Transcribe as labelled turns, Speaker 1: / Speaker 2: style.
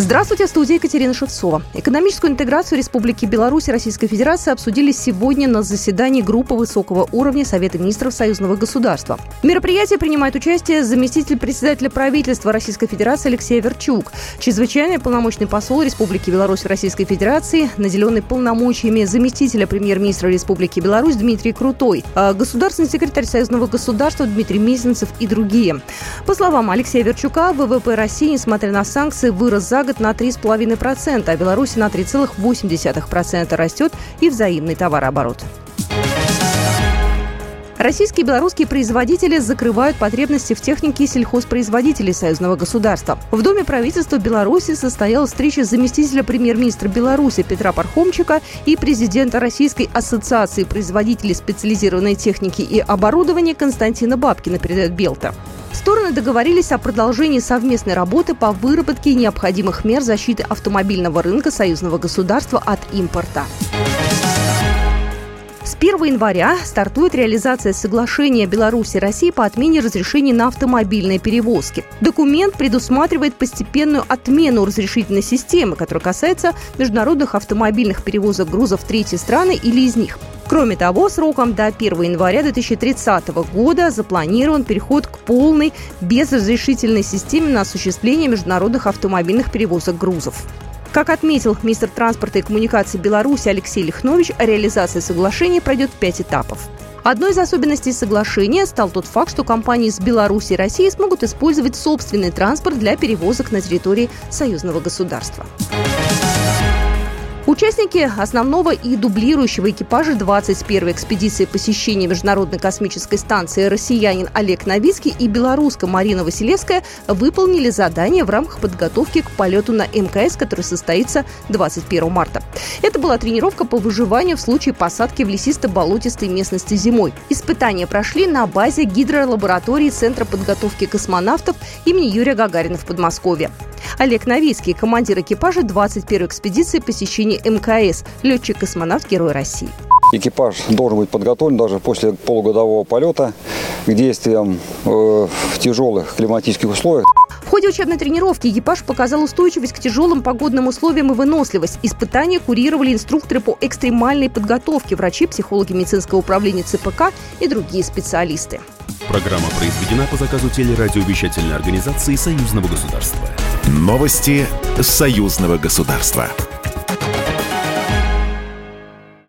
Speaker 1: Здравствуйте, студия Екатерина Шевцова. Экономическую интеграцию Республики Беларусь и Российской Федерации обсудили сегодня на заседании группы высокого уровня Совета министров союзного государства. В мероприятии принимает участие заместитель председателя правительства Российской Федерации Алексей Верчук, чрезвычайный полномочный посол Республики Беларусь и Российской Федерации, наделенный полномочиями заместителя премьер-министра Республики Беларусь Дмитрий Крутой, а государственный секретарь союзного государства Дмитрий Мезенцев и другие. По словам Алексея Верчука, ВВП России, несмотря на санкции, вырос за год на 3,5%, а Беларуси на 3,8% растет и взаимный товарооборот. Российские и белорусские производители закрывают потребности в технике сельхозпроизводителей союзного государства. В Доме правительства Беларуси состоялась встреча заместителя премьер-министра Беларуси Петра Пархомчика и президента Российской ассоциации производителей специализированной техники и оборудования Константина Бабкина, передает Белта. Стороны договорились о продолжении совместной работы по выработке необходимых мер защиты автомобильного рынка союзного государства от импорта. С 1 января стартует реализация соглашения Беларуси и России по отмене разрешений на автомобильные перевозки. Документ предусматривает постепенную отмену разрешительной системы, которая касается международных автомобильных перевозок грузов в третьи страны или из них. Кроме того, сроком до 1 января 2030 года запланирован переход к полной безразрешительной системе на осуществление международных автомобильных перевозок грузов. Как отметил министр транспорта и коммуникации Беларуси Алексей Лихнович, реализация соглашения пройдет в пять этапов. Одной из особенностей соглашения стал тот факт, что компании из Беларуси и России смогут использовать собственный транспорт для перевозок на территории союзного государства. Участники основного и дублирующего экипажа 21-й экспедиции посещения Международной космической станции россиянин Олег Новицкий и белоруска Марина Василевская выполнили задание в рамках подготовки к полету на МКС, который состоится 21 марта. Это была тренировка по выживанию в случае посадки в лесисто-болотистой местности зимой. Испытания прошли на базе гидролаборатории Центра подготовки космонавтов имени Юрия Гагарина в Подмосковье. Олег Новицкий, командир экипажа 21-й экспедиции посещения МКС, летчик-космонавт Герой России.
Speaker 2: Экипаж должен быть подготовлен даже после полугодового полета к действиям э, в тяжелых климатических условиях.
Speaker 1: В ходе учебной тренировки экипаж показал устойчивость к тяжелым погодным условиям и выносливость. Испытания курировали инструкторы по экстремальной подготовке, врачи, психологи медицинского управления ЦПК и другие специалисты.
Speaker 3: Программа произведена по заказу телерадиовещательной организации Союзного государства. Новости Союзного государства.